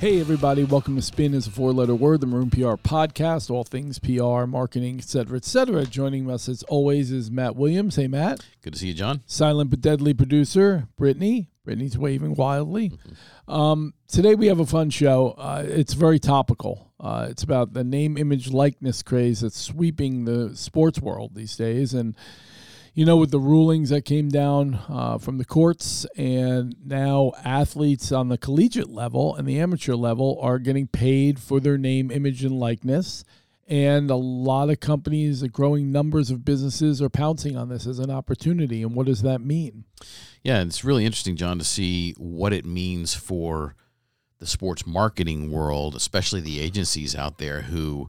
Hey, everybody, welcome to Spin is a four letter word, the Maroon PR podcast, all things PR, marketing, etc., etc. Joining us as always is Matt Williams. Hey, Matt. Good to see you, John. Silent but deadly producer, Brittany. Brittany's waving wildly. Um, today we have a fun show. Uh, it's very topical. Uh, it's about the name, image, likeness craze that's sweeping the sports world these days. And you know, with the rulings that came down uh, from the courts, and now athletes on the collegiate level and the amateur level are getting paid for their name, image, and likeness. And a lot of companies, growing numbers of businesses, are pouncing on this as an opportunity. And what does that mean? Yeah, it's really interesting, John, to see what it means for the sports marketing world, especially the agencies out there who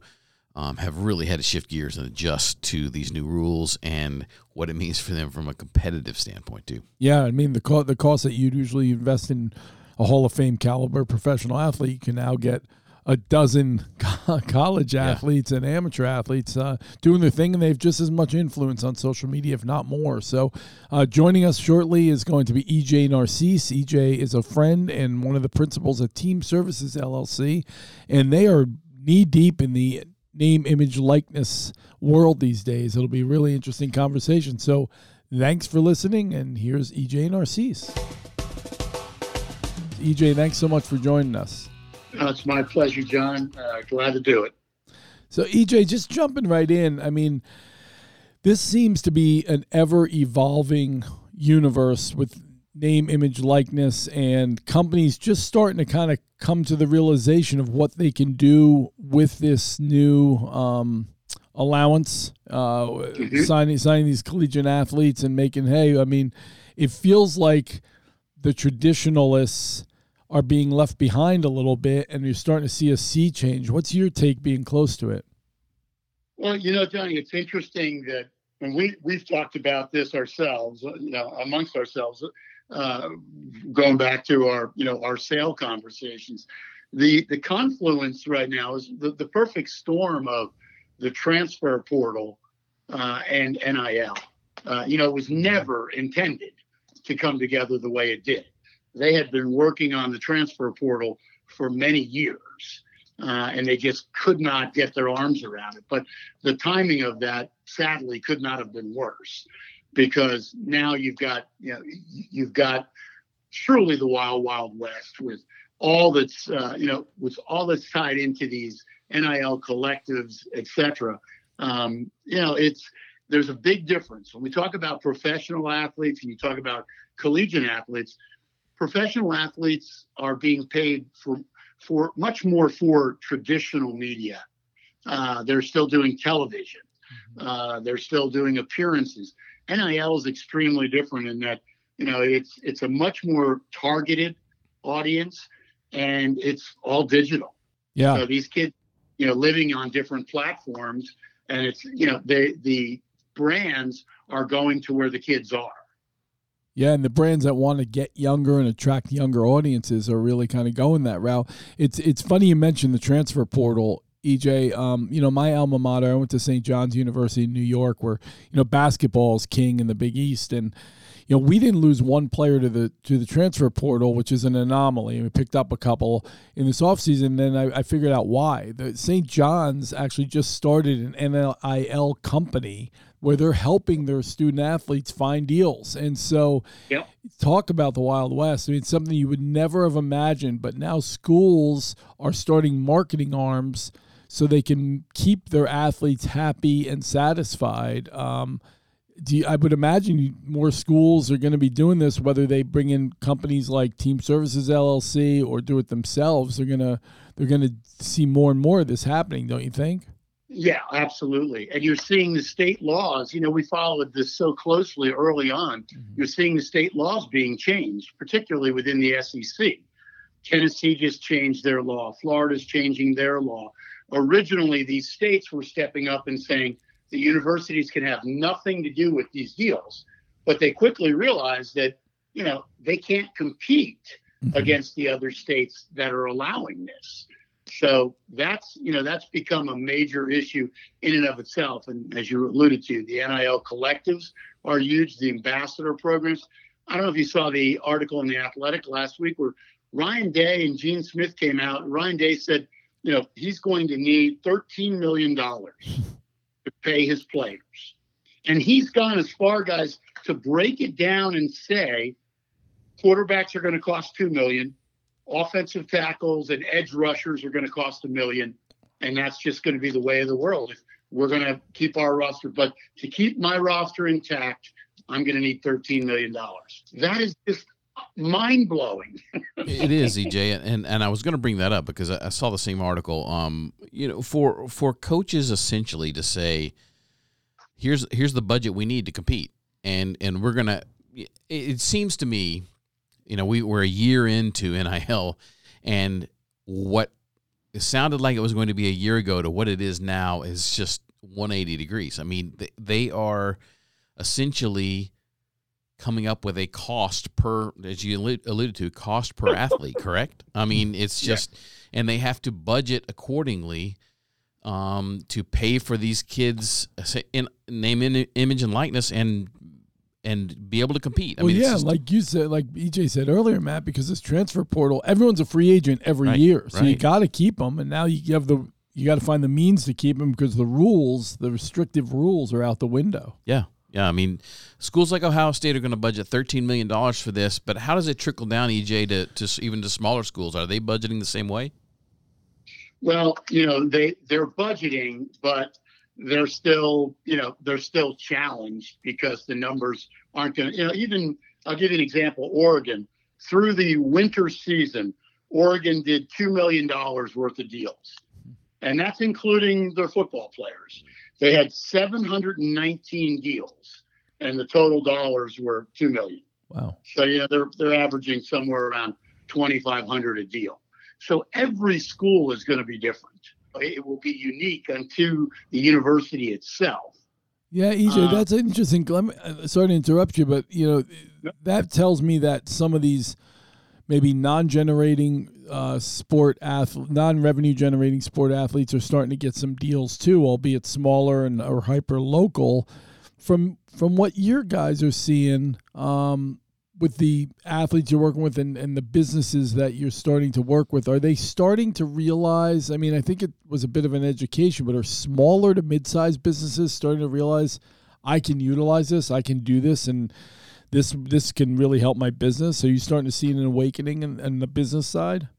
um, have really had to shift gears and adjust to these new rules and what it means for them from a competitive standpoint too. Yeah, I mean the co- the cost that you'd usually invest in a Hall of Fame caliber professional athlete, you can now get a dozen college athletes yeah. and amateur athletes uh, doing their thing, and they have just as much influence on social media, if not more. So, uh, joining us shortly is going to be EJ Narcisse. EJ is a friend and one of the principals at Team Services LLC, and they are knee deep in the name, image, likeness world these days. It'll be a really interesting conversation. So thanks for listening, and here's EJ Narcisse. EJ, thanks so much for joining us. Uh, it's my pleasure, John. Uh, glad to do it. So, EJ, just jumping right in, I mean, this seems to be an ever evolving universe with name, image, likeness, and companies just starting to kind of come to the realization of what they can do with this new um, allowance, uh, mm-hmm. signing signing these collegiate athletes and making. Hey, I mean, it feels like the traditionalists are being left behind a little bit, and you're starting to see a sea change. What's your take, being close to it? Well, you know, Johnny, it's interesting that and we we've talked about this ourselves, you know, amongst ourselves uh, going back to our you know our SAIL conversations the the confluence right now is the, the perfect storm of the transfer portal uh, and nil uh, you know it was never intended to come together the way it did. They had been working on the transfer portal for many years uh, and they just could not get their arms around it. But the timing of that sadly could not have been worse because now you've got you know you've got truly the wild wild west with all that's uh, you know with all that's tied into these NIL collectives, etc. Um, you know, it's there's a big difference when we talk about professional athletes and you talk about collegiate athletes. Professional athletes are being paid for for much more for traditional media. Uh, they're still doing television. Mm-hmm. Uh, they're still doing appearances. NIL is extremely different in that you know it's it's a much more targeted audience and it's all digital. Yeah. So these kids, you know, living on different platforms, and it's you know they the brands are going to where the kids are. Yeah, and the brands that want to get younger and attract younger audiences are really kind of going that route. It's it's funny you mentioned the transfer portal EJ, um, you know, my alma mater, I went to St. John's University in New York where, you know, basketball is king in the Big East. And, you know, we didn't lose one player to the to the transfer portal, which is an anomaly. And We picked up a couple in this offseason, and then I, I figured out why. The St. John's actually just started an NIL company where they're helping their student athletes find deals. And so, yep. talk about the Wild West. I mean, it's something you would never have imagined, but now schools are starting marketing arms – so they can keep their athletes happy and satisfied. Um, you, I would imagine more schools are going to be doing this, whether they bring in companies like Team Services LLC or do it themselves. They're gonna they're gonna see more and more of this happening, don't you think? Yeah, absolutely. And you're seeing the state laws. You know, we followed this so closely early on. Mm-hmm. You're seeing the state laws being changed, particularly within the SEC. Tennessee just changed their law. Florida's changing their law originally these states were stepping up and saying the universities can have nothing to do with these deals but they quickly realized that you know they can't compete mm-hmm. against the other states that are allowing this so that's you know that's become a major issue in and of itself and as you alluded to the nil collectives are huge the ambassador programs i don't know if you saw the article in the athletic last week where Ryan Day and Gene Smith came out. Ryan Day said, you know, he's going to need $13 million to pay his players. And he's gone as far, guys, to break it down and say quarterbacks are going to cost 2 million, offensive tackles and edge rushers are going to cost a million, and that's just going to be the way of the world. If we're going to keep our roster, but to keep my roster intact, I'm going to need $13 million. That is just mind blowing. it is, EJ, and and I was going to bring that up because I, I, saw the same article. Um, you know, for for coaches essentially to say, here's here's the budget we need to compete, and and we're gonna. It, it seems to me, you know, we we're a year into NIL, and what it sounded like it was going to be a year ago to what it is now is just 180 degrees. I mean, they, they are essentially coming up with a cost per, as you alluded to, cost per athlete, correct? I mean, it's just, yeah. and they have to budget accordingly um, to pay for these kids in name, in, image, and likeness, and and be able to compete. I well, mean, yeah, just, like you said, like EJ said earlier, Matt, because this transfer portal, everyone's a free agent every right, year, so right. you got to keep them, and now you have the you got to find the means to keep them because the rules, the restrictive rules, are out the window. Yeah, yeah, I mean, schools like Ohio State are going to budget thirteen million dollars for this, but how does it trickle down, EJ, to, to even to smaller schools? Are they budgeting the same way? Well, you know, they they're budgeting, but they're still, you know, they're still challenged because the numbers aren't going to. You know, even I'll give you an example. Oregon through the winter season, Oregon did two million dollars worth of deals, and that's including their football players. They had 719 deals, and the total dollars were two million. Wow. So yeah, they're they're averaging somewhere around 2,500 a deal. So every school is going to be different. It will be unique unto the university itself. Yeah, EJ, uh, that's interesting. Let me, uh, sorry to interrupt you, but you know that tells me that some of these maybe non-generating uh, sport athlete, non-revenue generating sport athletes are starting to get some deals too, albeit smaller and or hyper local. From from what your guys are seeing um, with the athletes you're working with and, and the businesses that you're starting to work with, are they starting to realize? I mean, I think it was a bit of an education, but are smaller to mid-sized businesses starting to realize I can utilize this, I can do this, and this this can really help my business? Are you starting to see an awakening in, in the business side?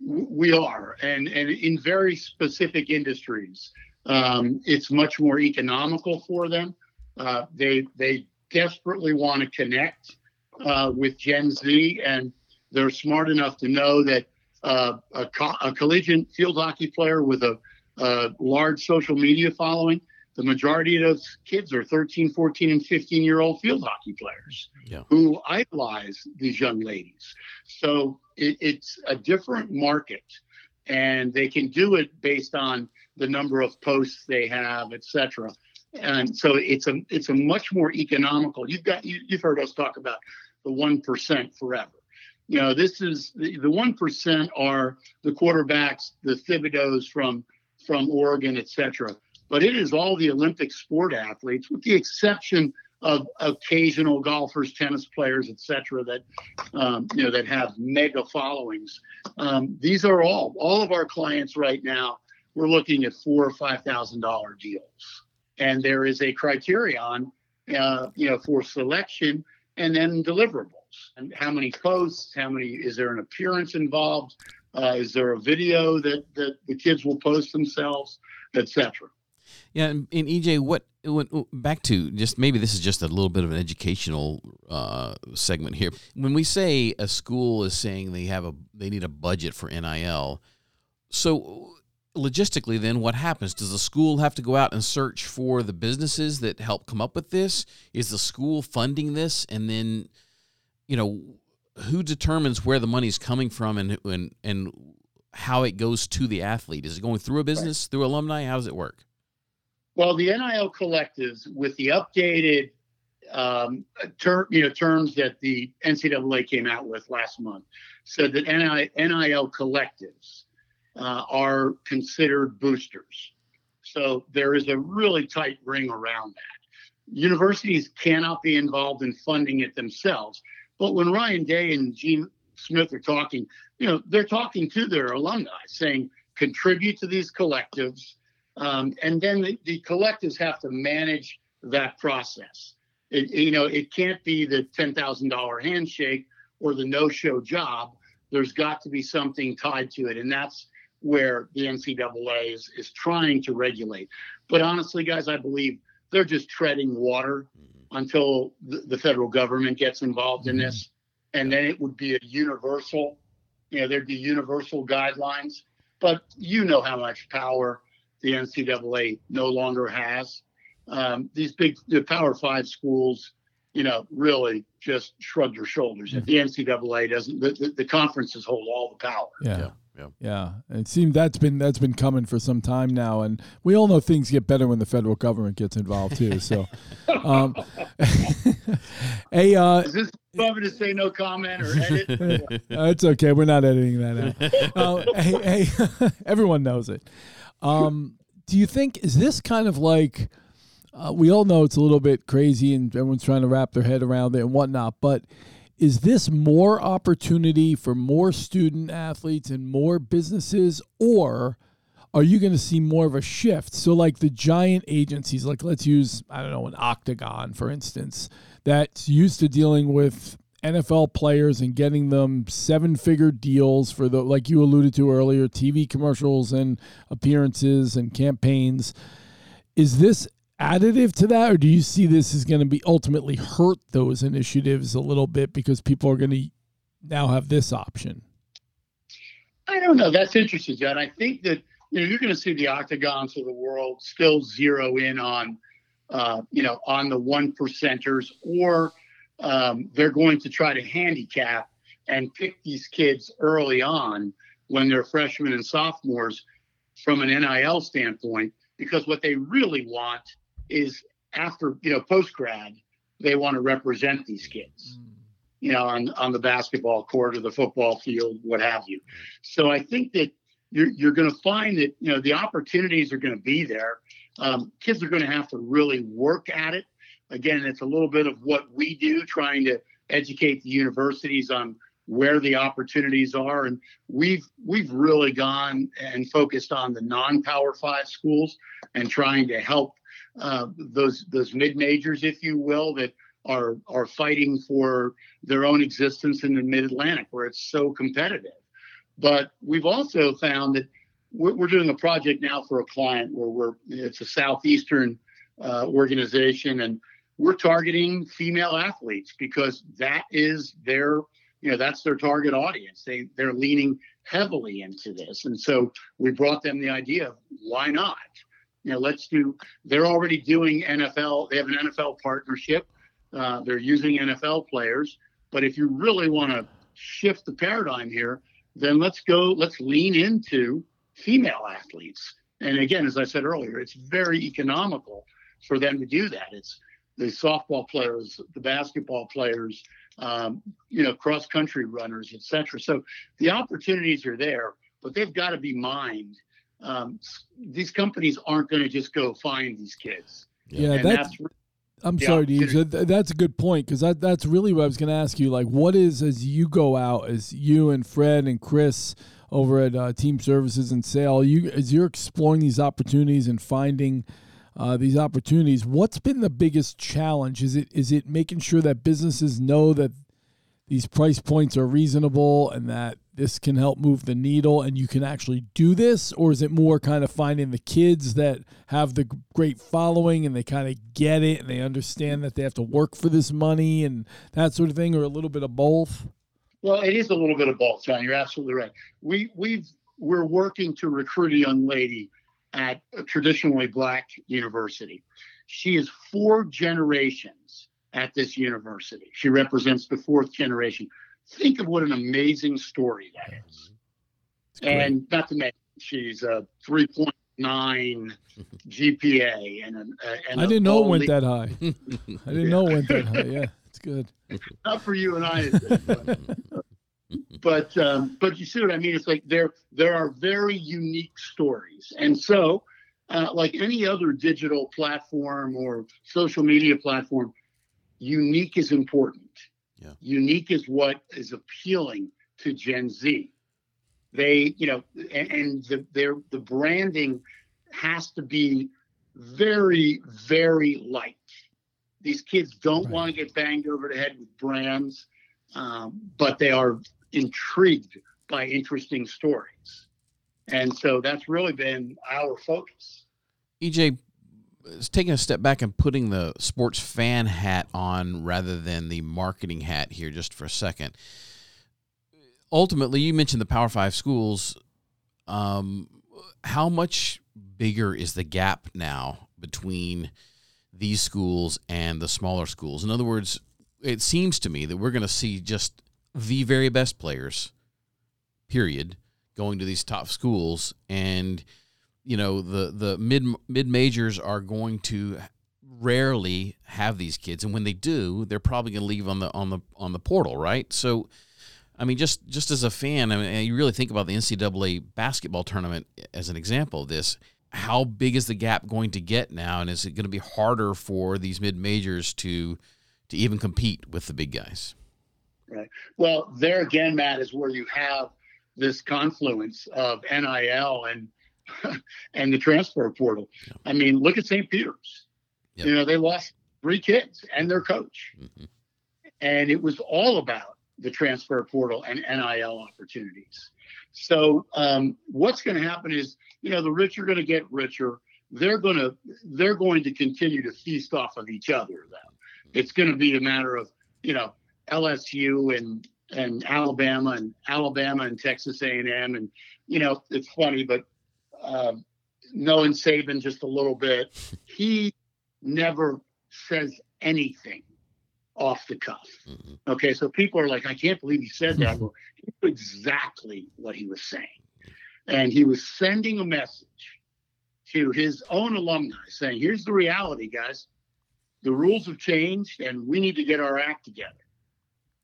We are, and and in very specific industries, um, it's much more economical for them. Uh, they they desperately want to connect uh, with Gen Z, and they're smart enough to know that uh, a, co- a, collegiate field hockey player with a, a large social media following the majority of those kids are 13, 14, and 15 year old field hockey players yeah. who idolize these young ladies. So it, it's a different market, and they can do it based on the number of posts they have, etc. And so it's a it's a much more economical. You've got you, you've heard us talk about the one percent forever. You know, this is the one percent are the quarterbacks, the Thibodeaux from from Oregon, etc but it is all the Olympic sport athletes, with the exception of occasional golfers, tennis players, etc., that um, you know that have mega followings. Um, these are all all of our clients right now. We're looking at four or five thousand dollar deals, and there is a criterion, uh, you know, for selection and then deliverables. And how many posts? How many? Is there an appearance involved? Uh, is there a video that that the kids will post themselves, etc. Yeah, and, and EJ, what, what back to just maybe this is just a little bit of an educational uh, segment here. When we say a school is saying they have a they need a budget for NIL, so logistically, then what happens? Does the school have to go out and search for the businesses that help come up with this? Is the school funding this, and then you know who determines where the money's coming from and and and how it goes to the athlete? Is it going through a business, right. through alumni? How does it work? Well, the NIL collectives with the updated um, you know, terms that the NCAA came out with last month said that NIL collectives uh, are considered boosters. So there is a really tight ring around that. Universities cannot be involved in funding it themselves. But when Ryan Day and Gene Smith are talking, you know, they're talking to their alumni saying, contribute to these collectives. Um, and then the, the, collectives have to manage that process. It, you know, it can't be the $10,000 handshake or the no show job. There's got to be something tied to it. And that's where the NCAA is, is trying to regulate. But honestly, guys, I believe they're just treading water mm-hmm. until the, the federal government gets involved in mm-hmm. this. And then it would be a universal, you know, there'd be universal guidelines. But you know how much power the NCAA no longer has. Um, these big, the Power Five schools, you know, really just shrug their shoulders. Mm-hmm. The NCAA doesn't, the, the, the, conferences hold all the power. Yeah. yeah. Yeah. Yeah. It seems that's been that's been coming for some time now, and we all know things get better when the federal government gets involved too. So, um, hey, uh, is this want to say no comment or edit? uh, it's okay. We're not editing that out. Uh, hey, hey everyone knows it. Um, do you think is this kind of like? Uh, we all know it's a little bit crazy, and everyone's trying to wrap their head around it and whatnot, but is this more opportunity for more student athletes and more businesses, or are you going to see more of a shift? So, like the giant agencies, like let's use, I don't know, an Octagon, for instance, that's used to dealing with NFL players and getting them seven figure deals for the, like you alluded to earlier, TV commercials and appearances and campaigns. Is this additive to that, or do you see this is going to be ultimately hurt those initiatives a little bit because people are going to now have this option? I don't know. That's interesting, John. I think that you know you're going to see the octagons of the world still zero in on uh, you know on the one percenters, or um, they're going to try to handicap and pick these kids early on when they're freshmen and sophomores from an NIL standpoint, because what they really want is after you know post grad they want to represent these kids you know on on the basketball court or the football field what have you. So i think that you're, you're going to find that you know the opportunities are going to be there. Um, kids are going to have to really work at it again it's a little bit of what we do trying to educate the universities on where the opportunities are and we've we've really gone and focused on the non-power five schools and trying to help uh, those those mid majors, if you will, that are are fighting for their own existence in the Mid Atlantic, where it's so competitive. But we've also found that we're, we're, doing a project now for a client where we're it's a southeastern uh, organization, and we're targeting female athletes because that is their you know that's their target audience. They they're leaning heavily into this, and so we brought them the idea of why not you know, let's do. They're already doing NFL. They have an NFL partnership. Uh, they're using NFL players. But if you really want to shift the paradigm here, then let's go. Let's lean into female athletes. And again, as I said earlier, it's very economical for them to do that. It's the softball players, the basketball players, um, you know, cross country runners, etc. So the opportunities are there, but they've got to be mined um, these companies aren't going to just go find these kids. Yeah, that's, that's. I'm sorry, Deej. That's a good point because that, that's really what I was going to ask you. Like, what is as you go out, as you and Fred and Chris over at uh, Team Services and SAIL, you as you're exploring these opportunities and finding uh, these opportunities, what's been the biggest challenge? Is it is it making sure that businesses know that these price points are reasonable and that this can help move the needle and you can actually do this? Or is it more kind of finding the kids that have the great following and they kind of get it and they understand that they have to work for this money and that sort of thing or a little bit of both? Well it is a little bit of both john. You're absolutely right. We we've we're working to recruit a young lady at a traditionally black university she is four generations at this university. She represents the fourth generation. Think of what an amazing story that is. And not to mention, she's a 3.9 GPA. And, a, and uh, I didn't know it went that high. I didn't yeah. know it went that high. Yeah, it's good. Not for you and I. But, but, um, but you see what I mean? It's like there, there are very unique stories. And so, uh, like any other digital platform or social media platform, unique is important. Yeah. Unique is what is appealing to Gen Z. They, you know, and, and the their the branding has to be very, very light. These kids don't Right. want to get banged over the head with brands, um, but they are intrigued by interesting stories. And so that's really been our focus. EJ, taking a step back and putting the sports fan hat on rather than the marketing hat here just for a second. Ultimately, you mentioned the Power Five schools. Um, how much bigger is the gap now between these schools and the smaller schools? In other words, it seems to me that we're going to see just the very best players, period, going to these top schools. And you know the the mid mid majors are going to rarely have these kids. And when they do they're probably going to leave on the on the on the portal right? So i mean just just as a fan i mean you really think about the ncaa basketball tournament as an example of this how big is the gap going to get now? And is it going to be harder for these mid majors to to even compete with the big guys Well, there again, Matt, is where you have this confluence of NIL and and the transfer portal. I mean, look at St. Peter's. Yep. You know, they lost three kids and their coach, Mhm. and it was all about the transfer portal and NIL opportunities. So, um, what's going to happen is, you know, the rich are going to get richer. They're going to they're going to continue to feast off of each other. Though it's going to be a matter of, you know, LSU and and Alabama and Alabama and Texas A&M and you know it's funny but um, knowing Saban just a little bit he never says anything off the cuff. Mhm. okay so people are like I can't believe he said that. Well he knew exactly what he was saying. And he was sending a message to his own alumni saying here's the reality guys. The rules have changed and we need to get our act together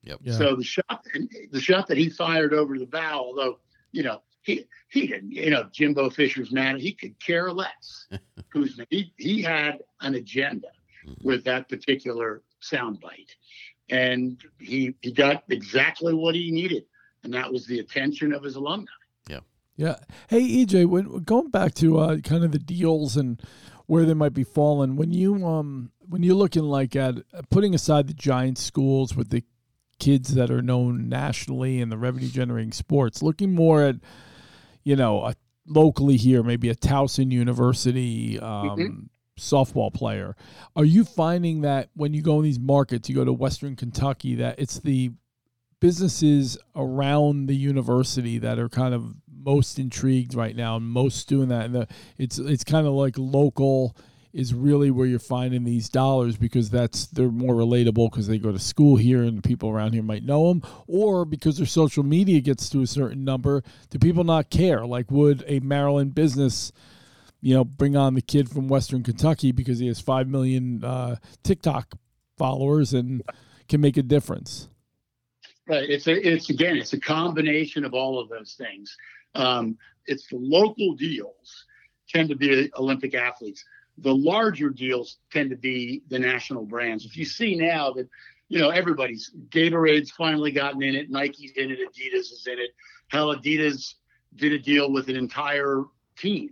Yeah. so the shot, the shot that he fired over the bow, although you know he he didn't, you know, Jimbo Fisher's man, he could care less. Who's he? He had an agenda Mhm. with that particular soundbite, and he he got exactly what he needed, and that was the attention of his alumni. Yeah. Yeah. Hey, EJ, when going back to uh, kind of the deals and where they might be falling, when you um when you're looking like at putting aside the giant schools with the kids that are known nationally in the revenue generating sports, looking more at you know a, locally here, maybe a Towson University um, softball player. Are you finding that when you go in these markets, you go to Western Kentucky, that it's the businesses around the university that are kind of most intrigued right now and most doing that and the, it's it's kind of like local is really where you're finding these dollars because that's they're more relatable because they go to school here and the people around here might know them or because their social media gets to a certain number do people not care like would a Maryland business you know bring on the kid from Western Kentucky because he has 5 million uh, TikTok followers and can make a difference Right. It's a, it's again, it's a combination of all of those things. Um, it's the local deals tend to be Olympic athletes. The larger deals tend to be the national brands. If you see now that, you know, everybody's Gatorade's finally gotten in it, Nike's in it, Adidas is in it. Hell, Adidas did a deal with an entire team.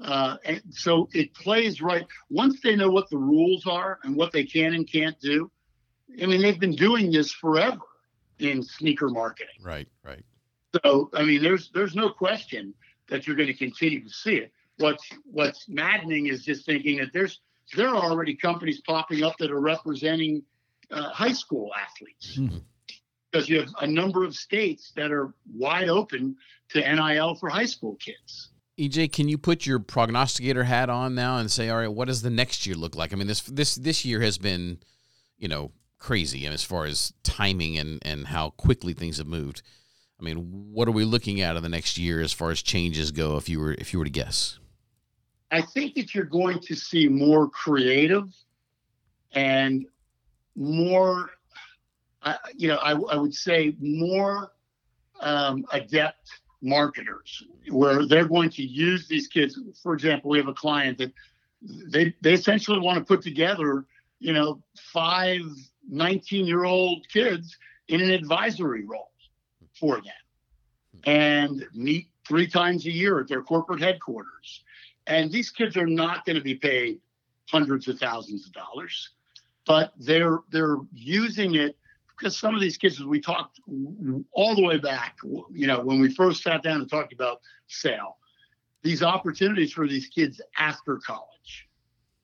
Uh, and so it plays right. Once they know what the rules are and what they can and can't do, I mean, they've been doing this forever in sneaker marketing. right right So I mean, there's there's no question that you're going to continue to see it. What's what's maddening is just thinking that there's there are already companies popping up that are representing uh, high school athletes Mhm. because you have a number of states that are wide open to NIL for high school kids. EJ, can you put your prognosticator hat on now and say, all right, what does the next year look like? I mean, this this this year has been, you know, crazy, and as far as timing and and how quickly things have moved. I mean, what are we looking at in the next year as far as changes go? If you were if you were to guess, I think that you're going to see more creative and more, uh, you know, I, I would say more um, adept marketers where they're going to use these kids. For example, we have a client that they, they essentially want to put together, you know, five 19 year old kids in an advisory role. for them and meet three times a year at their corporate headquarters. And these kids are not going to be paid hundreds of thousands of dollars, but they're they're using it because some of these kids, as we talked all the way back, you know, when we first sat down and talked about SAIL, these opportunities for these kids after college.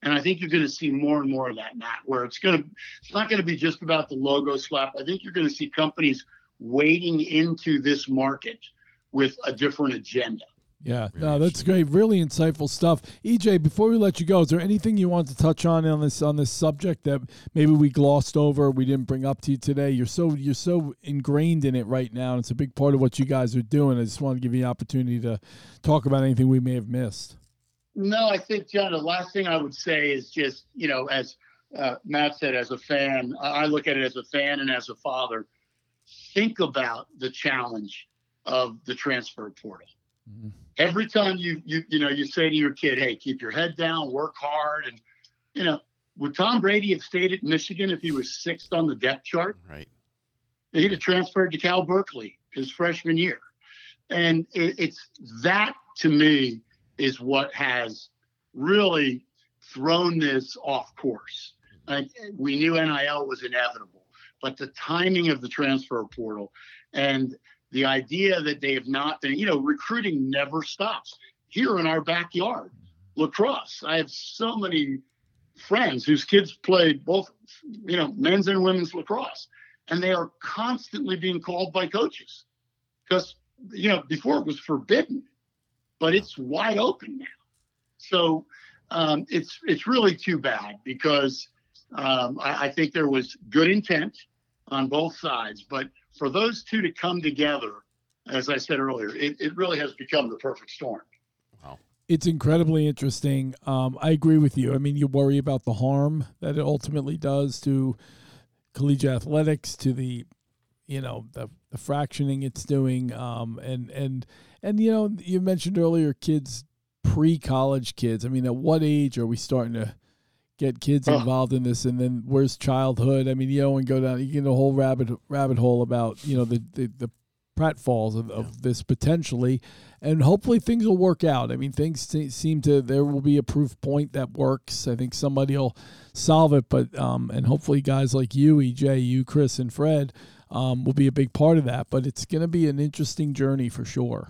And I think you're going to see more and more of that, Matt, where it's going to, it's not going to be just about the logo slap. I think you're going to see companies wading into this market with a different agenda. Yeah, no, that's great. Really insightful stuff. EJ, before we let you go, is there anything you want to touch on on this on this subject that maybe we glossed over, we didn't bring up to you today? You're so you're so ingrained in it right now, and it's a big part of what you guys are doing. I just want to give you an opportunity to talk about anything we may have missed. No, I think John. The last thing I would say is just you know, as uh, Matt said, as a fan, I look at it as a fan and as a father. Think about the challenge of the transfer portal Mm-hmm. Every time you you you know you say to your kid, "Hey, keep your head down, work hard," and you know, would Tom Brady have stayed at Michigan if he was sixth on the depth chart? Right. He'd have transferred to Cal Berkeley his freshman year, and it, it's that to me is what has really thrown this off course. Like, we knew NIL was inevitable, but the timing of the transfer portal and the idea that they have not been, you know, recruiting never stops. Here in our backyard, lacrosse, I have so many friends whose kids played both, you know, men's and women's lacrosse, and they are constantly being called by coaches because, you know, before it was forbidden, but it's wide open now. So um, it's it's really too bad because um, I, I think there was good intent on both sides, but for those two to come together, as I said earlier, it, it really has become the perfect storm. Wow. It's incredibly interesting. Um, I agree with you. I mean, you worry about the harm that it ultimately does to collegiate athletics, to the, you know, the, the fractioning it's doing, um, and and and you know, you mentioned earlier, kids, pre-college kids. I mean, at what age are we starting to? Get kids involved in this and then where's childhood? I mean you know and go down you get a whole rabbit rabbit hole about you know the the, the pratfalls of, of this potentially and hopefully things will work out. I mean things seem to there will be a proof point that works. I think somebody will solve it but um and hopefully guys like you ej you chris and fred um, will be a big part of that. But it's going to be an interesting journey for sure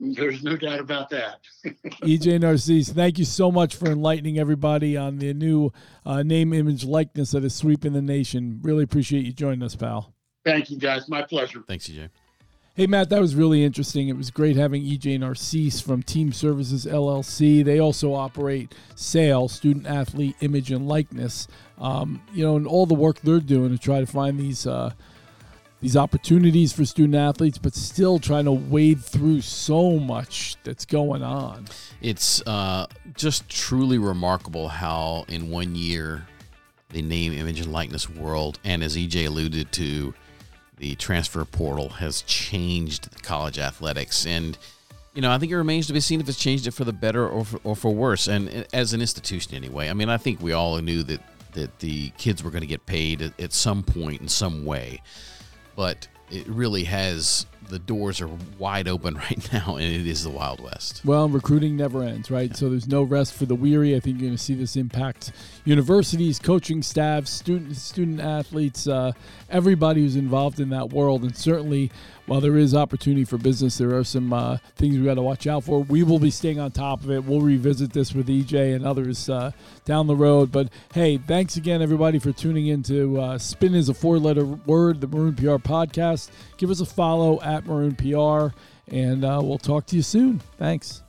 there's no doubt about that. EJ Narcisse, thank you so much for enlightening everybody on the new uh, name, image, likeness that is sweeping the nation. Really appreciate you joining us, pal. Thank you, guys. My pleasure. Thanks, EJ. Hey, Matt, that was really interesting. It was great having EJ Narcisse from Team Services LLC. They also operate SAIL, Student Athlete Image and Likeness. Um, you know, and all the work they're doing to try to find these. Uh, these opportunities for student athletes, but still trying to wade through so much that's going on. It's uh, just truly remarkable how in one year the name, image, and likeness world, and as EJ alluded to, the transfer portal has changed college athletics. And, you know, I think it remains to be seen if it's changed it for the better or for, or for worse. And as an institution, anyway, I mean, I think we all knew that, that the kids were going to get paid at, at some point in some way but it really has the doors are wide open right now, and it is the Wild West. Well, recruiting never ends, right? Yeah. So there's no rest for the weary. I think you're going to see this impact universities, coaching staffs, student student athletes, uh, everybody who's involved in that world, and certainly while there is opportunity for business, there are some uh, things we got to watch out for. We will be staying on top of it. We'll revisit this with EJ and others uh, down the road. But hey, thanks again, everybody, for tuning in to uh, Spin is a four letter word, the Maroon PR podcast. Give us a follow at Maroon PR, and uh, we'll talk to you soon. Thanks.